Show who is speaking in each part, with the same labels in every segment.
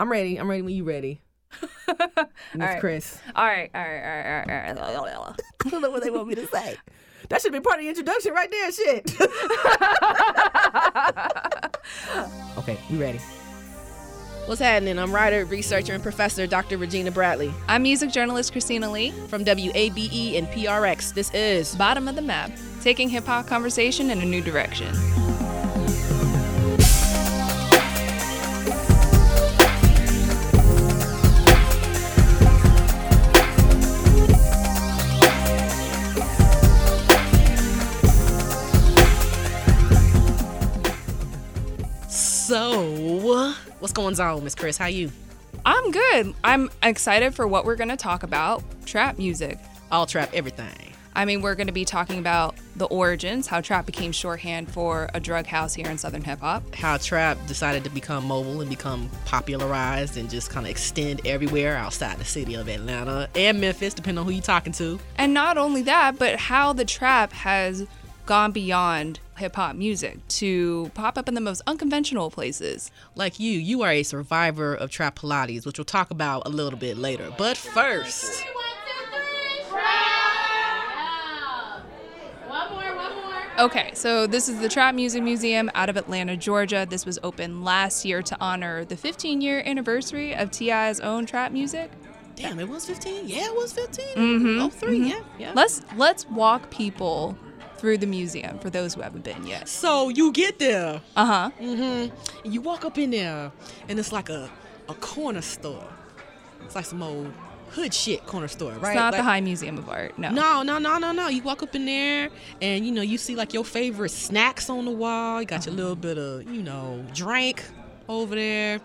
Speaker 1: I'm ready. I'm ready when you ready. Miss
Speaker 2: right.
Speaker 1: Chris.
Speaker 2: All right, all right, all right, all right, all right.
Speaker 1: I don't know what they want me to say. That should be part of the introduction right there, shit. okay, we ready. What's happening? I'm writer, researcher, and professor Dr. Regina Bradley
Speaker 2: I'm music journalist Christina Lee,
Speaker 1: from WABE and PRX. This is
Speaker 2: bottom of the map, taking hip hop conversation in a new direction.
Speaker 1: What's going on, Miss Chris? How you?
Speaker 2: I'm good. I'm excited for what we're going to talk about trap music.
Speaker 1: All trap everything.
Speaker 2: I mean, we're going to be talking about the origins, how trap became shorthand for a drug house here in Southern hip hop.
Speaker 1: How trap decided to become mobile and become popularized and just kind of extend everywhere outside the city of Atlanta and Memphis, depending on who you're talking to.
Speaker 2: And not only that, but how the trap has gone beyond hip hop music to pop up in the most unconventional places.
Speaker 1: Like you, you are a survivor of trap Pilates, which we'll talk about a little bit later. But first,
Speaker 2: Okay, so this is the Trap Music Museum out of Atlanta, Georgia. This was opened last year to honor the 15 year anniversary of T.I.'s own trap music.
Speaker 1: damn, it was 15? Yeah, it was 15. Mm-hmm, oh, 3 yeah, yeah.
Speaker 2: Let's let's walk people through the museum for those who haven't been yet.
Speaker 1: So you get there,
Speaker 2: Uh huh.
Speaker 1: and you walk up in there, and it's like a, a corner store. It's like some old hood shit corner store, right?
Speaker 2: It's not the High Museum of Art. No.
Speaker 1: No, no, no, no, no. You walk up in there and you know, you see like your favorite snacks on the wall. You got your little bit of, you know, drink over there.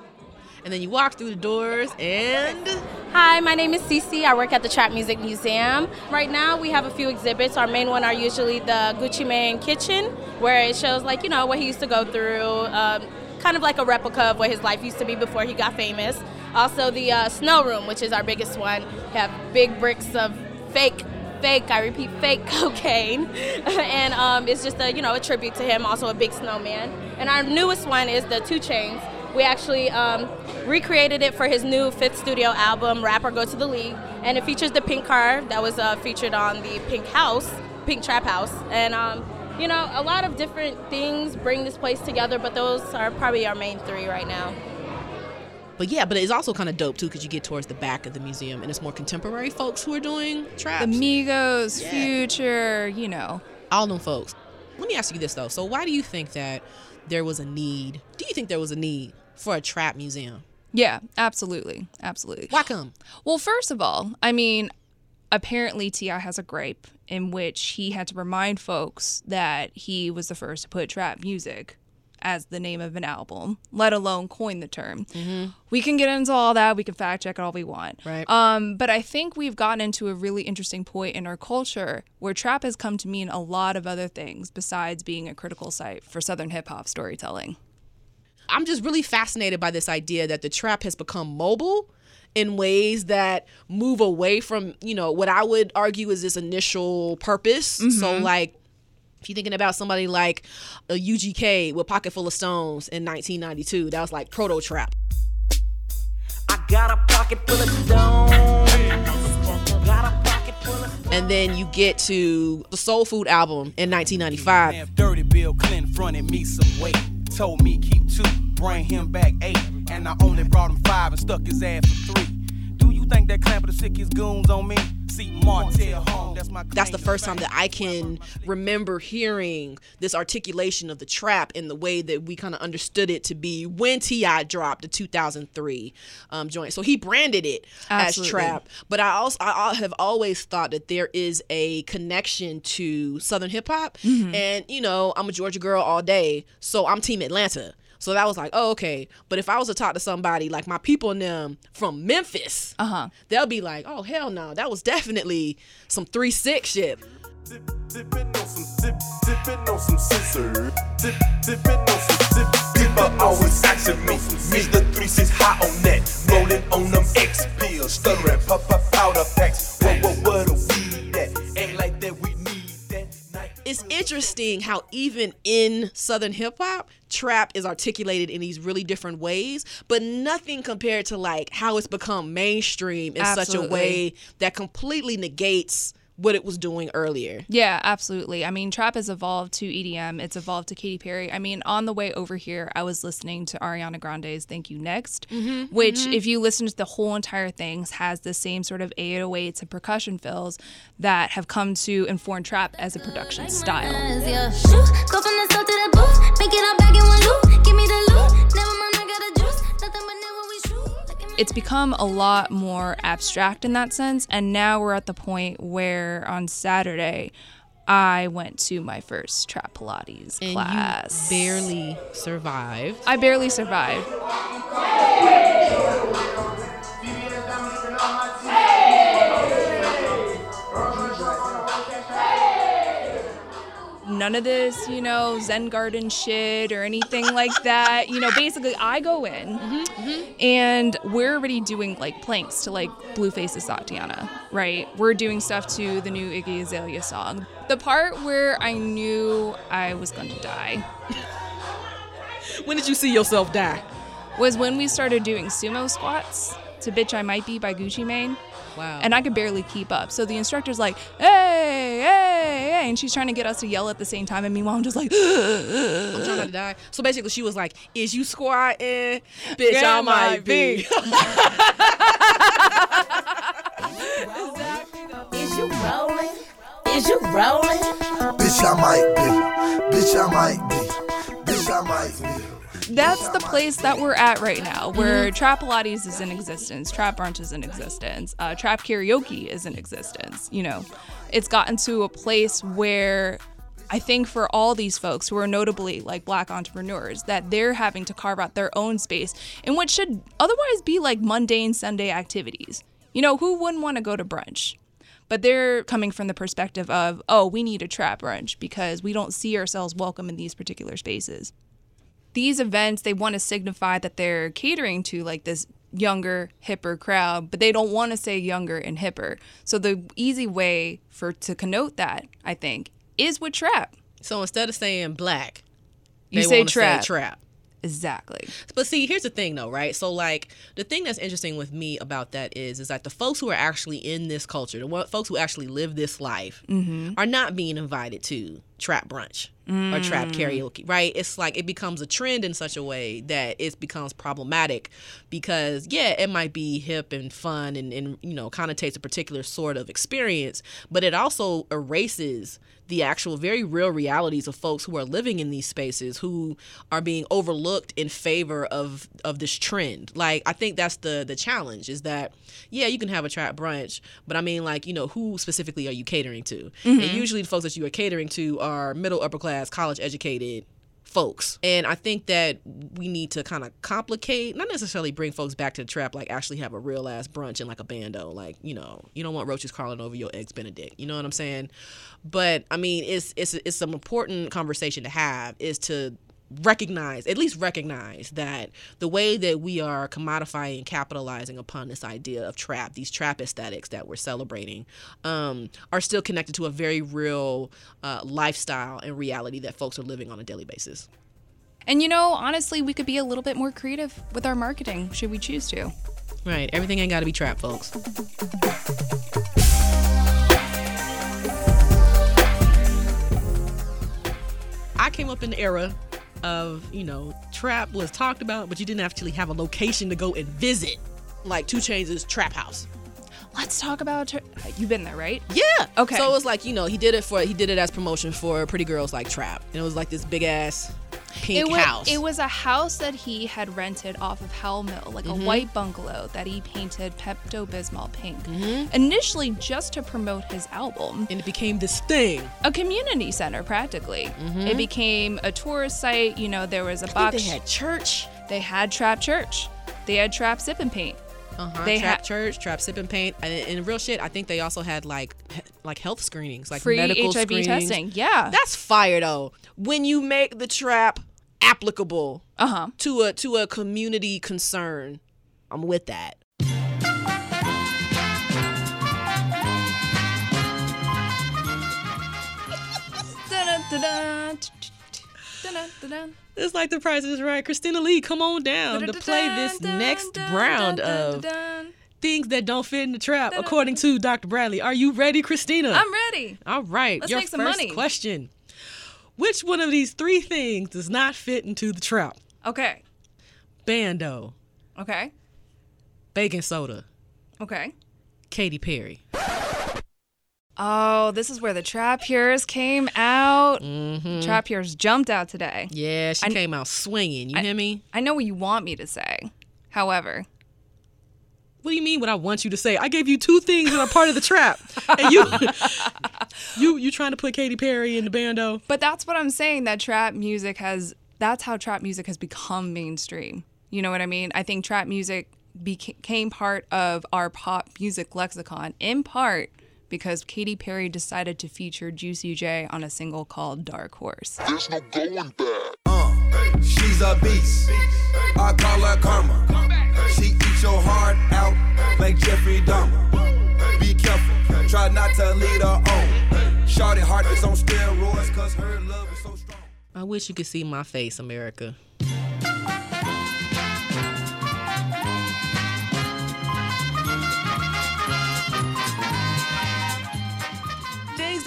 Speaker 1: And then you walk through the doors and
Speaker 3: Hi, my name is Cece. I work at the Trap Music Museum. Right now, we have a few exhibits. Our main one are usually the Gucci Mane kitchen, where it shows like you know what he used to go through, um, kind of like a replica of what his life used to be before he got famous. Also, the uh, Snow Room, which is our biggest one, we have big bricks of fake. Fake, I repeat, fake cocaine, and um, it's just a you know a tribute to him. Also a big snowman, and our newest one is the 2 Chainz. We actually um, recreated it for his new fifth studio album, Rap or Go to the League, and it features the pink car that was uh, featured on the Pink House, Pink Trap House, and um, you know a lot of different things bring this place together, but those are probably our main three right now.
Speaker 1: but yeah, but it's also kind of dope too because you get towards the back of the museum and it's more contemporary folks who are doing traps.
Speaker 2: a Migos,
Speaker 1: Yeah.
Speaker 2: Future, you know.
Speaker 1: All them folks. Let me ask you this though. So why do you think that there was a need? Do you think there was a need for a trap museum?
Speaker 2: Yeah, absolutely. Absolutely.
Speaker 1: Why come?
Speaker 2: Well, first of all, I mean, apparently T.I. has a gripe in which he had to remind folks that he was the first to put trap music as the name of an album, let alone coin the term. We can get into all that. We can fact check it all we want.
Speaker 1: Right.
Speaker 2: Um, but I think we've gotten into a really interesting point in our culture where trap has come to mean a lot of other things besides being a critical site for Southern hip hop storytelling.
Speaker 1: I'm just really fascinated by this idea that the trap has become mobile in ways that move away from, you know, what I would argue is this initial purpose. So mm-hmm. like if you're thinking about somebody like a UGK with Pocket Full of Stones in 1992, that was like proto trap.
Speaker 4: I got a pocket full of stones. Got a pocket full of
Speaker 1: And then you get to the Soul Food album in 1995.
Speaker 5: Damn, dirty Bill Clinton fronted me some weight. Told me keep two, bring him back eight. And I only brought him five and stuck his ass for three. Do you think that clamp of the sickest goons on me? See Martell home, that's my
Speaker 1: That's the first time that I can remember hearing this articulation of the trap in the way that we kind of understood it to be when T.I. dropped the 2003 um, joint. So he branded it
Speaker 2: Absolutely.
Speaker 1: as trap, but I also I have always thought that there is a connection to Southern hip hop, and you know I'm a Georgia girl all day, so I'm Team Atlanta. So that was like, oh, okay. But if I was to talk to somebody like my people and them from Memphis,
Speaker 2: Uh-huh.
Speaker 1: they'll be like, oh hell no, that was definitely some three six shit.
Speaker 6: Dip, dipping on some dip, dipping on some scissor. Dip, dipping on some dip. People always asking me, Mr. Three Six hot on that, rolling on them X pills, stuttering, pop up powder packs. What what what a
Speaker 1: It's interesting how even in Southern hip hop, trap is articulated in these really different ways, but nothing compared to like how it's become mainstream in such a way that completely negates what it was doing earlier.
Speaker 2: Yeah, absolutely. I mean, trap has evolved to EDM. It's evolved to Katy Perry. I mean, on the way over here, I was listening to Ariana Grande's "Thank You Next," mm-hmm, mm-hmm. which, if you listen to the whole entire thing, has the same sort of 808s and percussion fills that have come to inform trap as a production style. It's become a lot more abstract in that sense, and now we're at the point where on Saturday. I went to my first trap Pilates class.
Speaker 1: barely survived.
Speaker 2: I barely survived. None of this, you know, Zen garden shit or anything like that. You know, basically, I go in mm-hmm, mm-hmm. and we're already doing like planks to like Blueface's Thotiana, right? We're doing stuff to the new Iggy Azalea song. The part where I knew I was going to die
Speaker 1: When did you see yourself die?
Speaker 2: was when we started doing sumo squats to Bitch I Might Be by Gucci Mane.
Speaker 1: Wow.
Speaker 2: And I could barely keep up. So the instructor's like, hey, hey, hey. And she's trying to get us to yell at the same time. And meanwhile, I'm just like,
Speaker 1: I'm trying to die. So basically, she was like, "Is you squatting, bitch? I might be."
Speaker 7: Is you rolling? Is you rolling?
Speaker 8: Bitch, I might be. Bitch, I might be. Bitch, I might be.
Speaker 2: That's the place that we're at right now, where Trap Pilates is in existence, Trap Brunch is in existence, uh, Trap Karaoke is in existence. You know, it's gotten to a place where I think for all these folks who are notably like black entrepreneurs, that they're having to carve out their own space in what should otherwise be like mundane Sunday activities. You know, who wouldn't want to go to brunch? But they're coming from the perspective of, oh, we need a trap brunch because we don't see ourselves welcome in these particular spaces these events they want to signify that they're catering to like this younger hipper crowd but they don't want to say younger and hipper so the easy way for to connote that i think is with trap
Speaker 1: so instead of saying black,
Speaker 2: You
Speaker 1: they
Speaker 2: say trap.
Speaker 1: trap.
Speaker 2: exactly
Speaker 1: But see, here's the thing though, right? So like the thing that's interesting with me about that is is that the folks who are actually in this culture, the folks who actually live this life mm-hmm. are not being invited to trap brunch or trap mm. karaoke, right? It's like it becomes a trend in such a way that it becomes problematic because yeah, it might be hip and fun and, and you know, connotates a particular sort of experience, but it also erases the actual very real realities of folks who are living in these spaces who are being overlooked in favor of of this trend. Like i think that's the the challenge is that yeah you can have a trap brunch but i mean like you know who specifically are you catering to? And mm-hmm. usually the folks that you are catering to are middle upper class college educated folks. And I think that we need to kind of complicate, not necessarily bring folks back to the trap, like actually have a real ass brunch and like a bando. Like, you know, you don't want roaches crawling over your eggs benedict. You know what I'm saying? But I mean, it's it's it's some important conversation to have is to recognize at least recognize that the way that we are commodifying and capitalizing upon this idea of trap these trap aesthetics that we're celebrating um, are still connected to a very real uh, lifestyle and reality that folks are living on a daily basis.
Speaker 2: And you know honestly we could be a little bit more creative with our marketing should we choose to.
Speaker 1: Right. Everything ain't got to be trap folks. I came up in the era of, you know, trap was talked about, but you didn't actually have a location to go and visit. Like 2 Chainz' trap house.
Speaker 2: let's talk about tra- you've been there right
Speaker 1: Yeah.
Speaker 2: Okay.
Speaker 1: So it was like, you know, he did it for he did it as promotion for Pretty Girls Like Trap. And it was like this big ass pink
Speaker 2: it was,
Speaker 1: house.
Speaker 2: it was a house that he had rented off of Howell Mill, like
Speaker 1: Mm-hmm.
Speaker 2: a white bungalow that he painted Pepto Bismol pink.
Speaker 1: Mm-hmm.
Speaker 2: Initially, just to promote his album,
Speaker 1: and it became this thing.
Speaker 2: a community center practically. It became a tourist site. You know, there was a
Speaker 1: Mm-hmm. I
Speaker 2: box.
Speaker 1: they had church.
Speaker 2: they had Trap Church. They had Trap Sip and Paint.
Speaker 1: Uh-huh.
Speaker 2: They
Speaker 1: trap
Speaker 2: had-
Speaker 1: church, trap sip and paint, and in real shit, I think they also had like like health screenings, like
Speaker 2: Free
Speaker 1: medical
Speaker 2: HIV
Speaker 1: screenings.
Speaker 2: testing. Yeah.
Speaker 1: That's fire though. When you make the trap applicable
Speaker 2: Uh huh.
Speaker 1: to a to a community concern, I'm with that. It's like the price is right. Christina Lee, come on down to play this next round of things that don't fit in the trap, according to Dr. Bradley. Are you ready, Christina?
Speaker 2: I'm ready.
Speaker 1: All right.
Speaker 2: Let's
Speaker 1: Your
Speaker 2: make some
Speaker 1: first
Speaker 2: money.
Speaker 1: question. Which one of these three things does not fit into the trap?
Speaker 2: Okay.
Speaker 1: Bando,
Speaker 2: Okay.
Speaker 1: baking soda,
Speaker 2: Okay.
Speaker 1: Katy Perry.
Speaker 2: Oh, this is where the trap pures came out. Mm-hmm. Trap pures jumped out today.
Speaker 1: Yeah, she
Speaker 2: I-
Speaker 1: came out swinging. You hear me?
Speaker 2: I know what you want me to say. However,
Speaker 1: What do you mean? What I want you to say? I gave you two things that are part of the trap, and you, you, you trying to put Katy Perry in the bando?
Speaker 2: but that's what I'm saying that trap music has that's how trap music has become mainstream. You know what I mean? I think trap music became part of our pop music lexicon in part because Katy Perry decided to feature Juicy J on a single called Dark Horse.
Speaker 9: There's no going back.
Speaker 6: Uh, she's a beast. I call her karma. She eats your heart out like Jeffrey Dahmer. Be careful, try not to lead her on. Shorty heart is on steroids, cause her love is so strong.
Speaker 1: I wish you could see my face, America.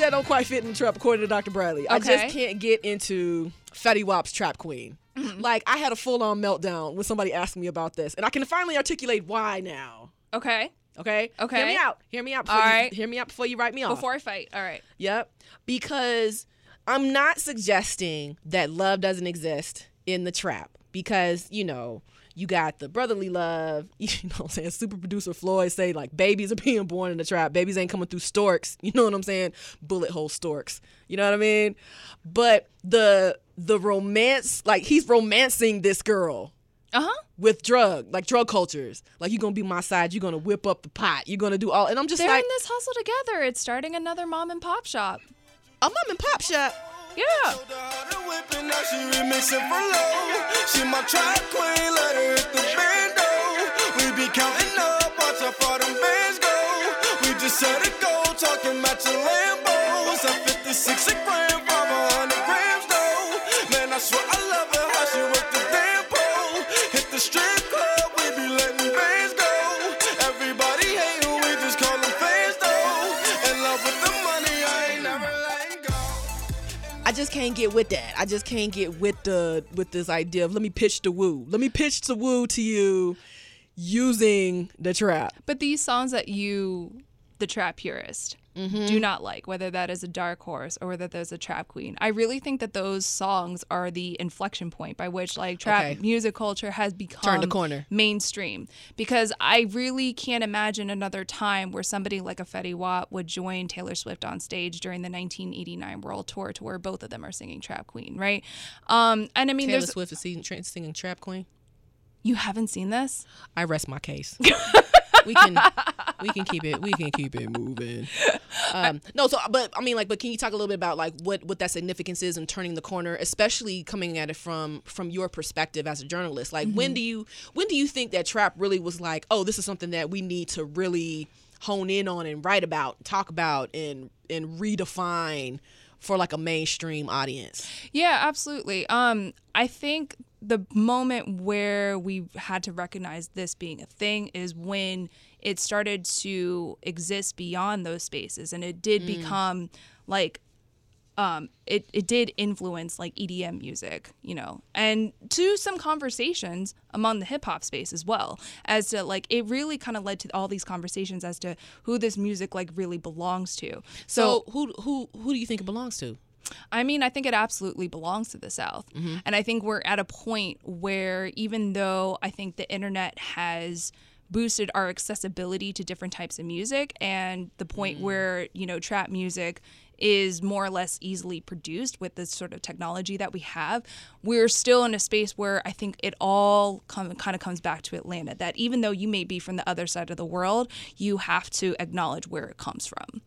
Speaker 1: That don't quite fit in the trap, according to Dr. Bradley. I just can't get into Fetty Wap's Trap Queen. Mm-hmm. Like, I had a full on meltdown when somebody asked me about this, and I can finally articulate why now.
Speaker 2: Okay.
Speaker 1: Okay?
Speaker 2: Okay.
Speaker 1: Hear me out. Hear me out before
Speaker 2: All
Speaker 1: you,
Speaker 2: right.
Speaker 1: hear me out before you write me off.
Speaker 2: Before I fight. All right.
Speaker 1: Yep. Because I'm not suggesting that love doesn't exist in the trap because, you know, you got the brotherly love, you know what I'm saying? Super producer Floyd say like babies are being born in the trap. Babies ain't coming through storks. You know what I'm saying? Bullet hole storks. You know what I mean? But the the romance, like he's romancing this girl
Speaker 2: Uh-huh.
Speaker 1: with drug, like drug cultures. Like you're gonna be my side, you're gonna whip up the pot, you're gonna do all and I'm just
Speaker 2: They're
Speaker 1: like
Speaker 2: in this hustle together. It's starting another mom and pop shop.
Speaker 1: a mom and pop shop.
Speaker 2: Yeah.
Speaker 6: She my trap queen, let her hit the bando. We be counting up, watch bands go. We just set a goal, talking about your Lambos. A 56 a gram, 500 grams though. Man, I swear I I
Speaker 1: just can't get with that. I just can't get with the with this idea of let me pitch the woo. Let me pitch the woo to you using the trap.
Speaker 2: But these songs that you, the trap purist, do not like, whether that is a dark horse or whether there's a trap queen, I really think that those songs are the inflection point by which like trap
Speaker 1: Okay.
Speaker 2: music culture has become
Speaker 1: corner.
Speaker 2: mainstream. Because I really can't imagine another time where somebody like a Fetty Wap would join Taylor Swift on stage during the 1989 World Tour, to where both of them are singing Trap Queen, right? Um, and I mean,
Speaker 1: Taylor Swift is singing, singing Trap Queen.
Speaker 2: you haven't seen this.
Speaker 1: I rest my case. we can we can keep it we can keep it moving. Um, no, so but I mean like, but can you talk a little bit about like what what that significance is in turning the corner, especially coming at it from from your perspective as a journalist? Like, when do you when do you think that trap really was like, oh, this is something that we need to really hone in on and write about, talk about, and and redefine for like a mainstream audience?
Speaker 2: Yeah, absolutely. Um, I think the moment where we had to recognize this being a thing is when it started to exist beyond those spaces, and it did become like um, it, it did influence like EDM music, you know, and to some conversations among the hip hop space as well, as to like it really kind of led to all these conversations as to who this music like really belongs to.
Speaker 1: So, who who who do you think it belongs to?
Speaker 2: I mean, I think it absolutely belongs to the South. Mm-hmm. And I think we're at a point where even though I think the internet has boosted our accessibility to different types of music and the point mm. where, you know, trap music is more or less easily produced with this sort of technology that we have, we're still in a space where I think it all come, kind of comes back to Atlanta. That even though you may be from the other side of the world, you have to acknowledge where it comes from.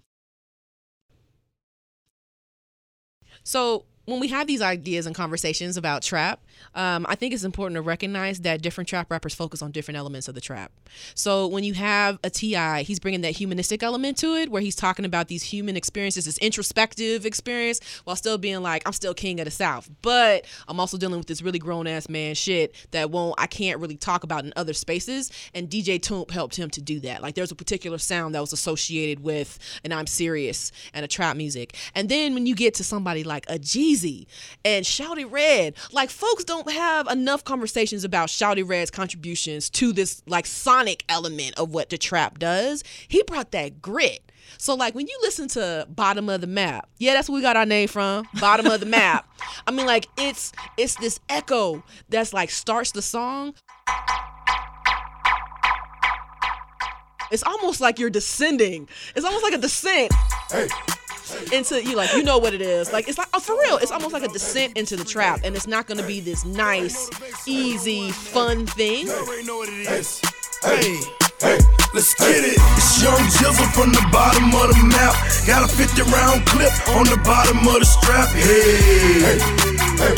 Speaker 1: So when we have these ideas and conversations about trap, um, I think it's important to recognize that different trap rappers focus on different elements of the trap. So when you have a T.I., he's bringing that humanistic element to it, where he's talking about these human experiences, this introspective experience, while still being like, I'm still king of the South, but I'm also dealing with this really grown ass man shit that won't, I can't really talk about in other spaces. And DJ Toomp helped him to do that. Like there's a particular sound that was associated with an I'm serious and a trap music. And then when you get to somebody like a Jeezy and Shawty Redd, like folks don't have enough conversations about Shawty Redd's contributions to this like sonic element of what the trap does. He brought that grit. So like when you listen to Bottom of the Map, yeah, that's where we got our name from. Bottom of the Map. I mean like it's it's this echo that's like starts the song. It's almost like you're descending. It's almost like a descent into you like you know what it is like it's like oh, for real it's almost like a descent into the trap and it's not going to be this nice easy fun thing
Speaker 6: You already know what it is. Hey, hey, let's get it. It's Young Jizzle from the bottom of the map. Got a 50 round clip on the bottom of the strap. Hey, hey,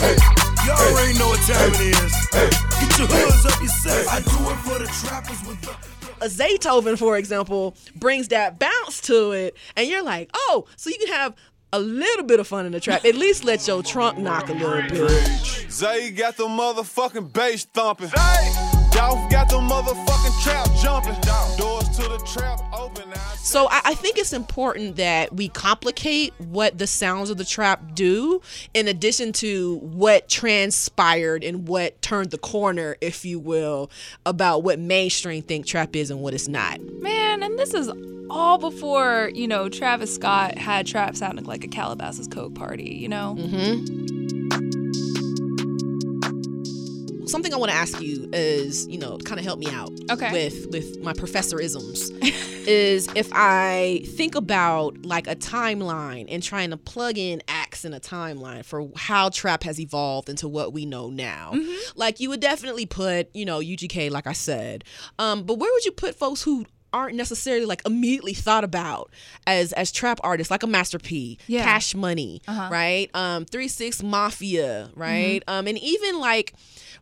Speaker 6: hey,
Speaker 5: You already know what time it is.
Speaker 6: Get your hoods up yourself. I do it for the trappers with the.
Speaker 1: A Zaytoven, for example, brings that bounce to it, and you're like, oh, so you can have a little bit of fun in the trap. At least let your trunk knock a little bit.
Speaker 9: Zay got the motherfucking bass thumping. Dolph got the motherfucking trap jumping. Doors to the trap open.
Speaker 1: So I, I think it's important that we complicate what the sounds of the trap do, in addition to what transpired and what turned the corner, if you will, about what mainstream think trap is and what it's not.
Speaker 2: Man, and this is all before, you know, Travis Scott had trap sounding like a Calabasas Coke party, you know? Mm-hmm.
Speaker 1: Something I want to ask you is, you know, kind of help me out
Speaker 2: Okay.
Speaker 1: with with my professorisms is if I think about like a timeline and trying to plug in acts in a timeline for how trap has evolved into what we know now.
Speaker 2: Mm-hmm.
Speaker 1: Like you would definitely put, you know, UGK like I said. Um but where would you put folks who aren't necessarily like immediately thought about as as trap artists like a Master P,
Speaker 2: Yeah. Uh-huh.
Speaker 1: Cash Money, right? Um 3 6 Mafia, right?
Speaker 2: Mm-hmm.
Speaker 1: Um and even like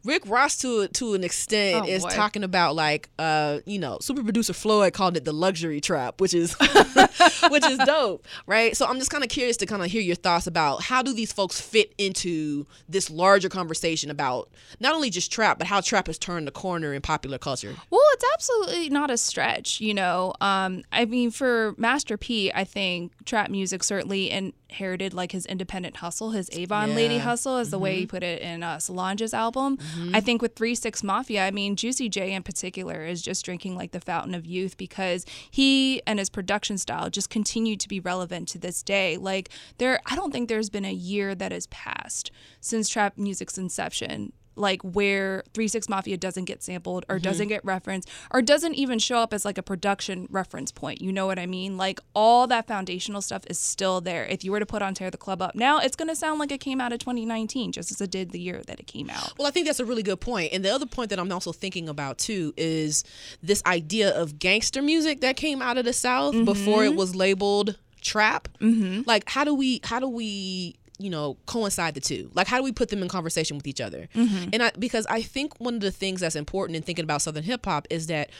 Speaker 1: Rick Ross to to an extent
Speaker 2: Oh,
Speaker 1: is
Speaker 2: boy.
Speaker 1: talking about like uh you know super producer Floyd called it the luxury trap which is which is dope right so I'm just kind of curious to kind of hear your thoughts about how do these folks fit into this larger conversation about not only just trap but how trap has turned the corner in popular culture
Speaker 2: Well, it's absolutely not a stretch, you know. Um, I mean, for Master P, I think trap music certainly inherited like his independent hustle, his Avon Lady
Speaker 1: Yeah. Mm-hmm.
Speaker 2: hustle, is the way he put it in uh, Solange's album. I think with Three Six Mafia, I mean, Juicy J in particular is just drinking like the fountain of youth because he and his production style just continue to be relevant to this day. Like there, I don't think there's been a year that has passed since trap music's inception like where 36 Mafia doesn't get sampled or doesn't get referenced or doesn't even show up as like a production reference point. You know what I mean? Like all that foundational stuff is still there. If you were to put on Tear the Club Up now, it's going to sound like it came out of 2019 just as it did the year that it came out.
Speaker 1: Well, I think that's a really good point. And the other point that I'm also thinking about too is this idea of gangster music that came out of the South before it was labeled trap. Mm-hmm. Like, how do we, how do we, you know, coincide the two? Like, how do we put them in conversation with each other? Mm-hmm. And I, because I think one of the things that's important in thinking about Southern hip hop is that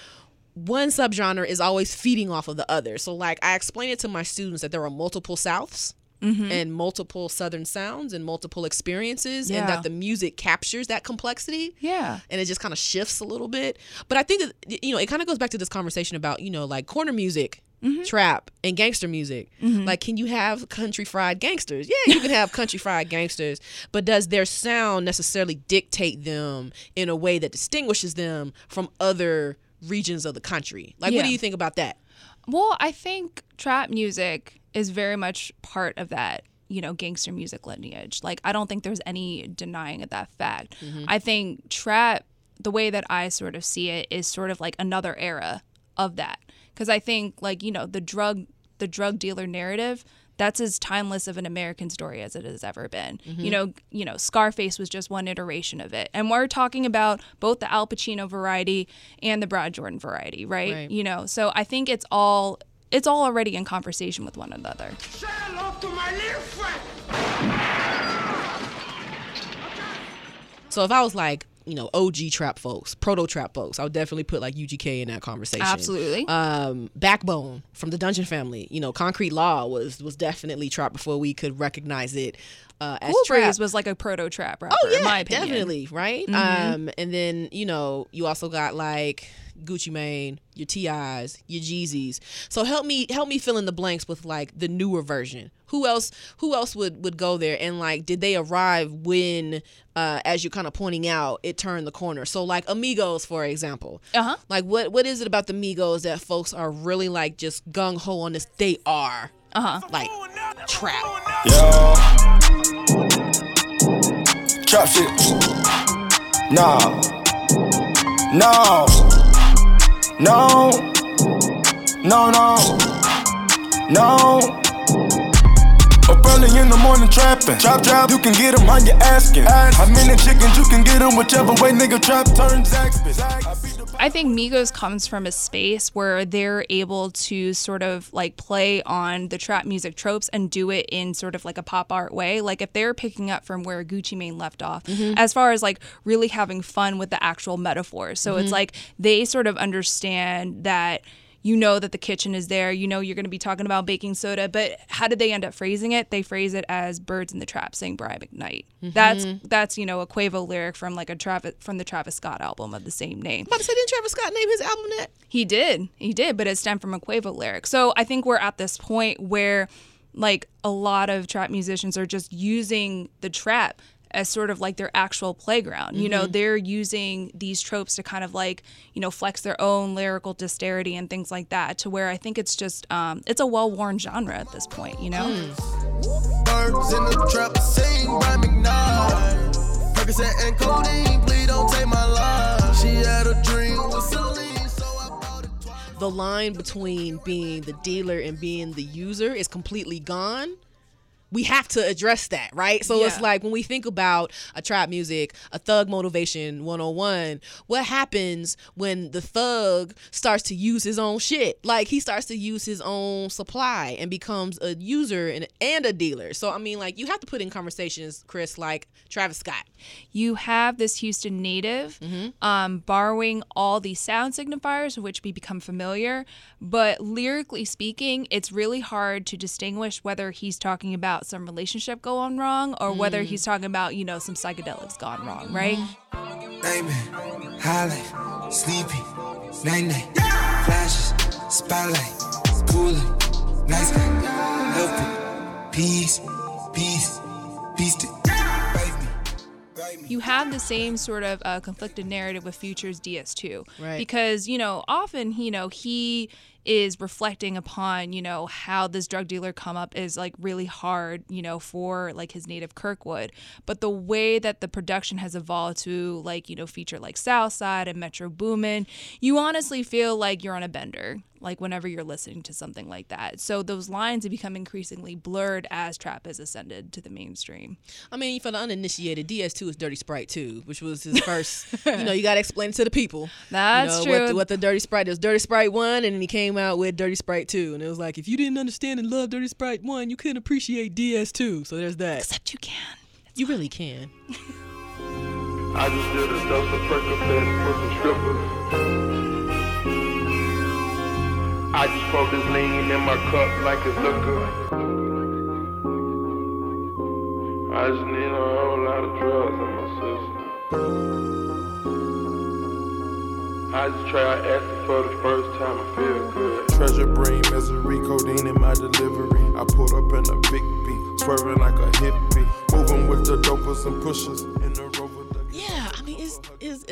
Speaker 1: one subgenre is always feeding off of the other. So, like, I explain it to my students that there are multiple Souths. Mm-hmm. And multiple Southern sounds and multiple experiences, and that the music captures that complexity
Speaker 2: Yeah.
Speaker 1: and it just kind of shifts a little bit. But I think that you know it kind of goes back to this conversation about you know like corner music, Mm-hmm. trap, and gangster music. Mm-hmm. Like, can you have country fried gangsters? Yeah, you can have country fried gangsters, but does their sound necessarily dictate them in a way that distinguishes them from other regions of the country? Like, what do you think about that?
Speaker 2: Well, I think trap music is very much part of that, you know, gangster music lineage. Like, I don't think there's any denying of that fact. Mm-hmm. I think trap, the way that I sort of see it, is sort of like another era of that because I think like you know the drug the drug dealer narrative that's as timeless of an American story as it has ever been. Mm-hmm. You know, you know, Scarface was just one iteration of it. And we're talking about both the Al Pacino variety and the Brad Jordan variety, right?
Speaker 1: right.
Speaker 2: You know, so I think it's all it's all already in conversation with one another.
Speaker 10: Say hello to my little friend.
Speaker 1: So if I was like, you know, OG trap folks, proto trap folks, I would definitely put like UGK in that conversation.
Speaker 2: Absolutely.
Speaker 1: Um, Backbone from the Dungeon Family, you know, Concrete Law was was definitely trap before we could recognize it uh, as
Speaker 2: Cool
Speaker 1: trap.
Speaker 2: Breeze was like a proto trap rapper,
Speaker 1: Oh yeah,
Speaker 2: in my opinion.
Speaker 1: definitely, right?
Speaker 2: Mhm.
Speaker 1: Um, and then you know you also got like Gucci Mane, your T.I.'s, your Jeezys. So help me help me fill in the blanks with like the newer version. Who else? Who else would would go there? And like, did they arrive when, uh, as you're kind of pointing out, it turned the corner? So like a Migos, for example.
Speaker 2: Uh huh.
Speaker 1: Like what what is it about the Migos that folks are really like just gung ho on this? They are
Speaker 2: Uh huh.
Speaker 1: like trap.
Speaker 10: Yo. Trap shit. Nah. No. No. No, no. No. Up early in the morning trapping. Trap, trap, you can get 'em how you asking. How many chickens you can get 'em whichever way nigga trap turns Zaxby.
Speaker 2: I think Migos comes from a space where they're able to sort of like play on the trap music tropes and do it in sort of like a pop art way. Like if they're picking up from where Gucci Mane left off,
Speaker 1: Mhm.
Speaker 2: as far as like really having fun with the actual metaphors. So it's
Speaker 1: Mhm.
Speaker 2: like they sort of understand that you know that the kitchen is there, you know you're going to be talking about baking soda, but how did they end up phrasing it? They phrase it as birds in the trap saying Brian McKnight. That's
Speaker 1: Mhm.
Speaker 2: that's you know a Quavo lyric from like a Travis from the Travis Scott album of the same name.
Speaker 1: But didn't Travis Scott name his album that?
Speaker 2: He did. He did, but it stemmed from a Quavo lyric. So I think we're at this point where like a lot of trap musicians are just using the trap as sort of like their actual playground. You know,
Speaker 1: Mhm.
Speaker 2: they're using these tropes to kind of like, you know, flex their own lyrical dexterity and things like that to where I think it's just um it's a well-worn genre at this point, you know?
Speaker 10: Birds in the trap sing by Percocet and codeine, please don't take my life. She had a dream with Celine, so I bought it twice.
Speaker 1: the line between being the dealer and being the user is completely gone. We have to address that, right? So it's like when we think about a trap music, a thug motivation 101, what happens when the thug starts to use his own shit? Like he starts to use his own supply and becomes a user and, and a dealer. So I mean like you have to put in conversations, Chris, like Travis Scott.
Speaker 2: you have this Houston native um, borrowing all these sound signifiers, of which we become familiar. But lyrically speaking, it's really hard to distinguish whether he's talking about some relationship going wrong or whether
Speaker 10: Mm.
Speaker 2: he's talking about, you know, some psychedelics gone wrong, right?
Speaker 10: Amy, Holly, sleepy, night night, flashes, spotlight, cooling, nice guy, help it, peace, peace, beast it,
Speaker 2: you have the same sort of uh, conflicted narrative with Future's DS2.
Speaker 1: Right.
Speaker 2: Because, you know, often, you know, he is reflecting upon, you know, how this drug dealer come up is like really hard, you know, for like his native Kirkwood. But the way that the production has evolved to like, you know, feature like Southside and Metro Boomin, you honestly feel like you're on a bender. Like whenever you're listening to something like that. So those lines have become increasingly blurred as trap has ascended to the mainstream.
Speaker 1: I mean, for the uninitiated, DS2 is Dirty Sprite 2, which was his first. you know, you got to explain it to the people.
Speaker 2: That's
Speaker 1: you know, What
Speaker 2: true.
Speaker 1: the, what the Dirty Sprite is. Dirty Sprite 1, and then he came out with Dirty Sprite 2. And it was like, if you didn't understand and love Dirty Sprite 1, you couldn't appreciate DS2. So there's that.
Speaker 2: Except you can.
Speaker 1: You really can.
Speaker 11: I just did a dose of Percocet for some strippers. I just pour this lean in my cup like it's liquor. I just need a whole lot of drugs in my system. I just try acid for the first time, I feel good.
Speaker 9: Treasure bring misery, codeine in my delivery. I pulled up in a big beat, swerving like a hippie. Moving with the dopers and pushers in the rover.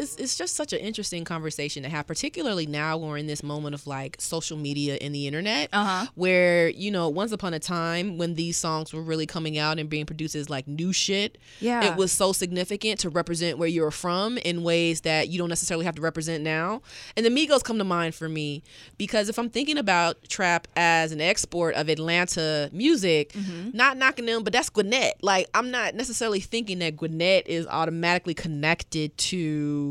Speaker 1: Yeah, I mean, it's, it's, it's, it's just such an interesting conversation to have, particularly now when we're in this moment of like social media and the internet,
Speaker 2: Uh-huh.
Speaker 1: where, you know, once upon a time when these songs were really coming out and being produced as like new shit,
Speaker 2: Yeah.
Speaker 1: it was so significant to represent where you're from in ways that you don't necessarily have to represent now. And the Migos come to mind for me because if I'm thinking about trap as an export of Atlanta music,
Speaker 2: Mm-hmm.
Speaker 1: not knocking them, but that's Gwinnett. Like, I'm not necessarily thinking that Gwinnett is automatically connected to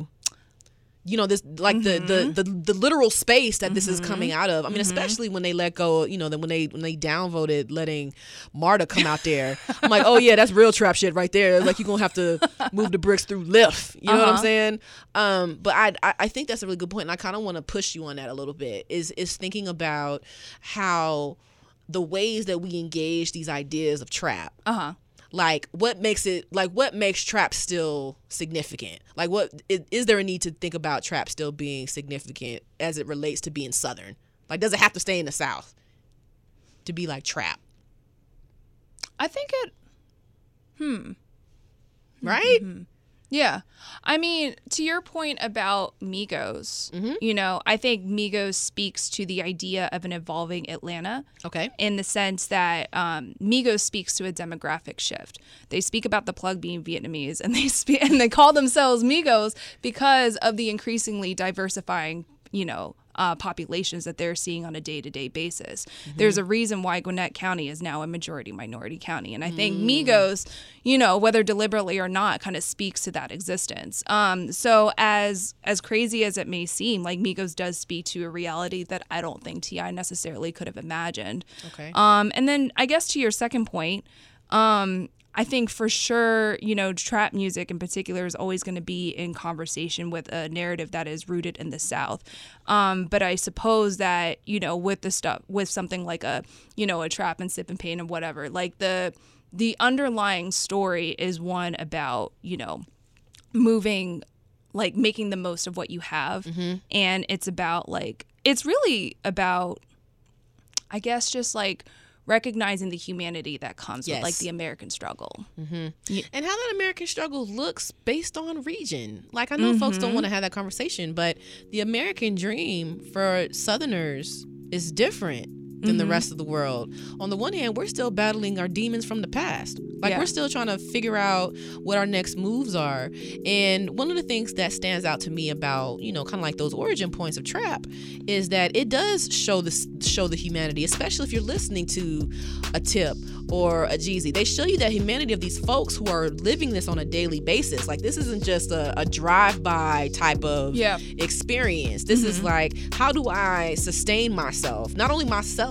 Speaker 1: you know this like the, the the the literal space that this is coming out of. I mean,
Speaker 2: Mhm.
Speaker 1: especially when they let go, you know, then when they when they downvoted letting Marta come out there. I'm like, oh yeah, that's real trap shit right there. Like you're gonna have to move the bricks through Lyft. You know what I'm
Speaker 2: Uh-huh.
Speaker 1: saying? Um, but I, I I think that's a really good point, and I kind of want to push you on that a little bit. Is is thinking about how the ways that we engage these ideas of trap
Speaker 2: Uh huh.
Speaker 1: Like what makes it like what makes trap still significant like what is, is there a need to think about trap still being significant as it relates to being southern like does it have to stay in the south to be like trap
Speaker 2: I think it. Hmm.
Speaker 1: right
Speaker 2: Yeah. I mean, to your point about Migos,
Speaker 1: Mm-hmm.
Speaker 2: you know, I think Migos speaks to the idea of an evolving Atlanta.
Speaker 1: Okay.
Speaker 2: In the sense that um, Migos speaks to a demographic shift. They speak about the plug being Vietnamese and they speak and they call themselves Migos because of the increasingly diversifying, you know, uh, populations that they're seeing on a day to day basis. There's a reason why Gwinnett County is now a majority minority county. And I think Migos, you know, whether deliberately or not, kind of speaks to that existence. Um, so as as crazy as it may seem, like Migos does speak to a reality that I don't think T.I. necessarily could have imagined.
Speaker 1: Okay.
Speaker 2: Um, and then I guess to your second point, um, I think for sure, you know, trap music in particular is always going to be in conversation with a narrative that is rooted in the South. Um, but I suppose that, you know, with the stuff, with something like a, you know, a trap and sip and pain and whatever, like the, the underlying story is one about, you know, moving like making the most of what you have and it's about like it's really about i guess just like recognizing the humanity that comes with like the american struggle
Speaker 1: mm-hmm. and how that american struggle looks based on region like i know folks don't
Speaker 2: Mhm.
Speaker 1: want to have that conversation but the american dream for southerners is different than the
Speaker 2: Mhm.
Speaker 1: rest of the world on the one hand we're still battling our demons from the past like
Speaker 2: Yeah.
Speaker 1: we're still trying to figure out what our next moves are and one of the things that stands out to me about you know kind of like those origin points of trap is that it does show this show the humanity especially if you're listening to a tip or a Jeezy. They show you that humanity of these folks who are living this on a daily basis. Like this isn't just a, a drive-by type of
Speaker 2: Yeah.
Speaker 1: experience. This is
Speaker 2: Mhm.
Speaker 1: like, how do I sustain myself? Not only myself,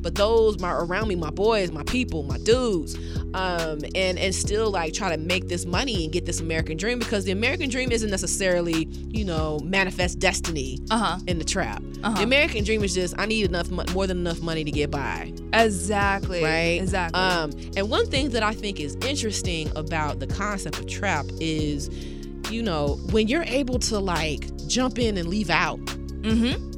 Speaker 1: but those my around me, my boys, my people, my dudes. Um, and and still like try to make this money and get this American dream because the American dream isn't necessarily, you know, manifest destiny
Speaker 2: uh-huh
Speaker 1: in the trap.
Speaker 2: Uh-huh.
Speaker 1: The American dream is just I need enough more than enough money to get by.
Speaker 2: exactly
Speaker 1: Right.
Speaker 2: exactly
Speaker 1: Um, and one thing that I think is interesting about the concept of trap is, you know, when you're able to like jump in and leave out,
Speaker 2: mm-hmm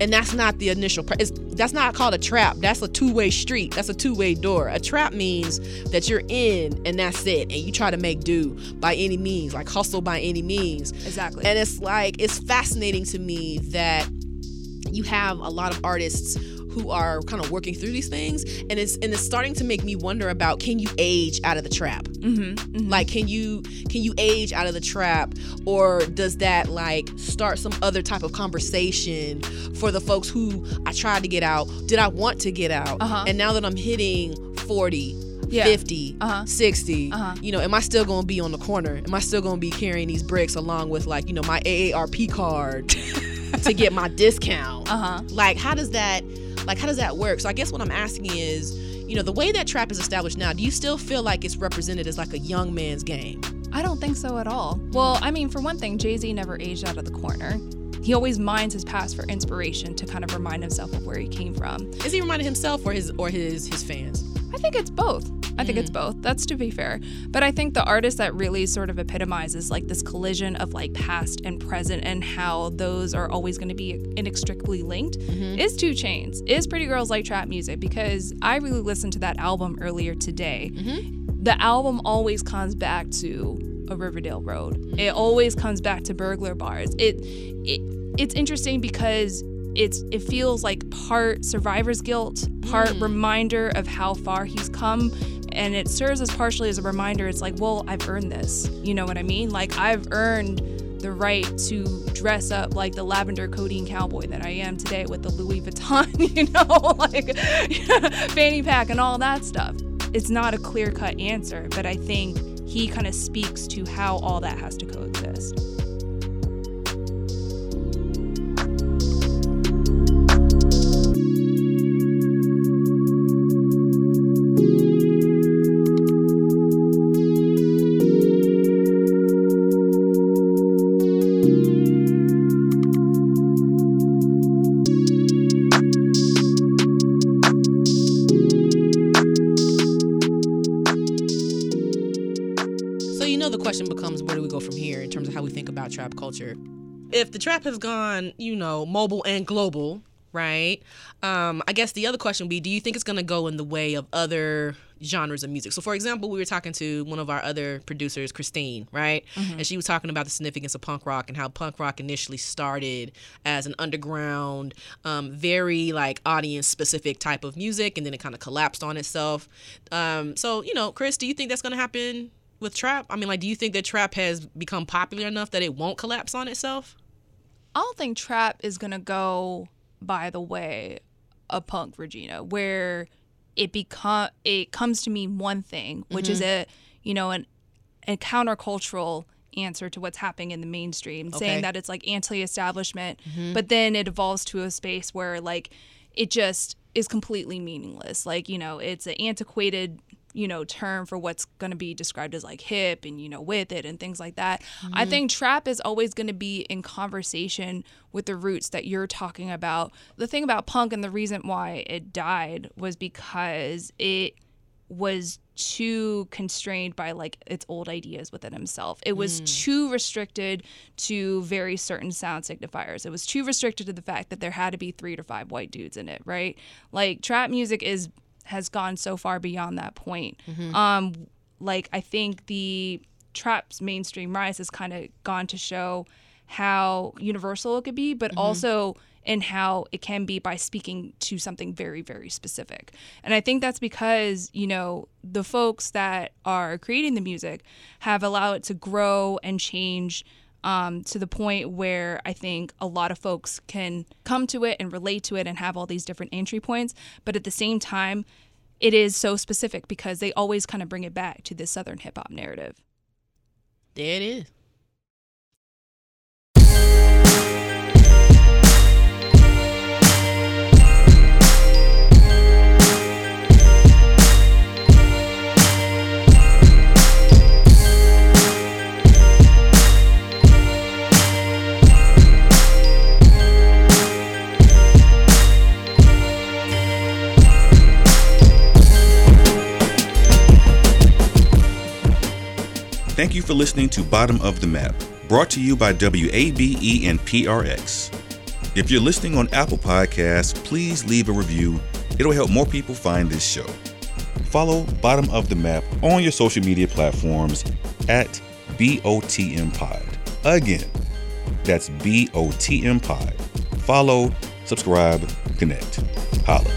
Speaker 1: and that's not the initial. Pr- it's, that's not called a trap. That's a two-way street. That's a two-way door. A trap means that you're in and that's it, and you try to make do by any means, like hustle by any means.
Speaker 2: exactly
Speaker 1: And it's like it's fascinating to me that you have a lot of artists who are kind of working through these things and it's and it's starting to make me wonder about can you age out of the trap
Speaker 2: mm-hmm,
Speaker 1: like can you can you age out of the trap or does that like start some other type of conversation for the folks who i tried to get out did i want to get out
Speaker 2: Uh-huh.
Speaker 1: and now that i'm hitting 40
Speaker 2: Yeah.
Speaker 1: 50
Speaker 2: Uh-huh.
Speaker 1: 60
Speaker 2: Uh-huh.
Speaker 1: you know am i still gonna be on the corner am i still gonna be carrying these bricks along with like you know my aarp card to get my discount
Speaker 2: uh-huh
Speaker 1: like how does that like how does that work so i guess what i'm asking is you know the way that trap is established now do you still feel like it's represented as like a young man's game
Speaker 2: I don't think so at all. Well, I mean, for one thing, Jay Z never aged out of the corner. He always mines his past for inspiration to kind of remind himself of where he came from.
Speaker 1: is he reminding himself or his or his his fans
Speaker 2: think it's both. I think it's mm. both. That's to be fair. But I think the artist that really sort of epitomizes like this collision of like past and present and how those are always going to be inextricably linked mm-hmm. is 2 Chainz. Is Pretty Girls Like Trap Music because I really listened to that album earlier today. Mm-hmm. The album always comes back to a Riverdale Road. It always comes back to burglar bars. It it it's interesting because it's it feels like part survivor's guilt, part mm. reminder of how far he's come, and it serves as partially as a reminder. It's like, well, I've earned this. You know what I mean? Like I've earned the right to dress up like the lavender codeine cowboy that I am today with the Louis Vuitton, you know, like fanny pack and all that stuff. It's not a clear cut answer, but I think he kind of speaks to how all that has to coexist.
Speaker 1: If the trap has gone, you know, mobile and global, right? Um, I guess the other question would be do you think it's going to go in the way of other genres of music? So, for example, we were talking to one of our other producers, Christine, right? And she was talking about the significance of punk rock and how punk rock initially started as an underground, um, very like audience specific type of music, and then it kind of collapsed on itself. Um, so, you know, Chris, do you think that's going to happen? With trap, I mean, like, do you think that trap has become popular enough that it won't collapse on itself?
Speaker 2: I don't think trap is gonna go by the way of punk Regina, where it become it comes to mean one thing, which is
Speaker 1: Mhm.
Speaker 2: a you know an a countercultural answer to what's happening in the mainstream,
Speaker 1: Okay.
Speaker 2: saying that it's like anti-establishment,
Speaker 1: Mhm.
Speaker 2: but then it evolves to a space where like it just is completely meaningless. Like you know, it's an antiquated you know term for what's going to be described as like hip and you know with it and things like that i
Speaker 1: Mhm.
Speaker 2: think trap is always going to be in conversation with the roots that you're talking about the thing about punk and the reason why it died was because it was too constrained by like its old ideas within himself. It was
Speaker 1: Mm.
Speaker 2: too restricted to very certain sound signifiers. It was too restricted to the fact that there had to be 3 to 5 white dudes in it, right? Like trap music is has gone so far beyond that point.
Speaker 1: Mhm.
Speaker 2: Um like I think the trap's mainstream rise has kind of gone to show how universal it could be, but
Speaker 1: Mhm.
Speaker 2: also in how it can be by speaking to something very, very specific. And I think that's because, you know, the folks that are creating the music have allowed it to grow and change um, to the point where I think a lot of folks can come to it and relate to it and have all these different entry points. But at the same time, it is so specific because they always kind of bring it back to this Southern hip hop narrative.
Speaker 1: There it is.
Speaker 12: Thank you for listening to Bottom of the Map, brought to you by WABE and PRX. If you're listening on Apple Podcasts, please leave a review. It'll help more people find this show. Follow Bottom of the Map on your social media platforms at BOTM Pod. Again, that's BOTM Pod. Follow, subscribe, connect. Holla.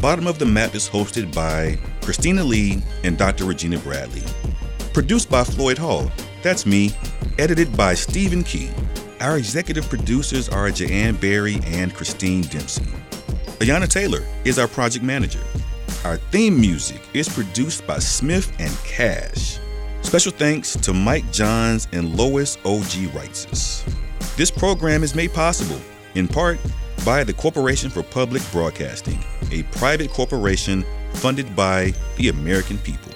Speaker 12: Bottom of the Map is hosted by Christina Lee and Dr. Regina Bradley. Produced by Floyd Hall, that's me. Edited by Stephen Key. Our executive producers are Jeanne Barry and Christine Dempsey. Ayana Taylor is our project manager. Our theme music is produced by Smith and Cash. Special thanks to Mike Johns and Lois O.G. Reitzes. This program is made possible, in part, by the Corporation for Public Broadcasting, a private corporation funded by the American people.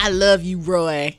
Speaker 1: I love you, Roy.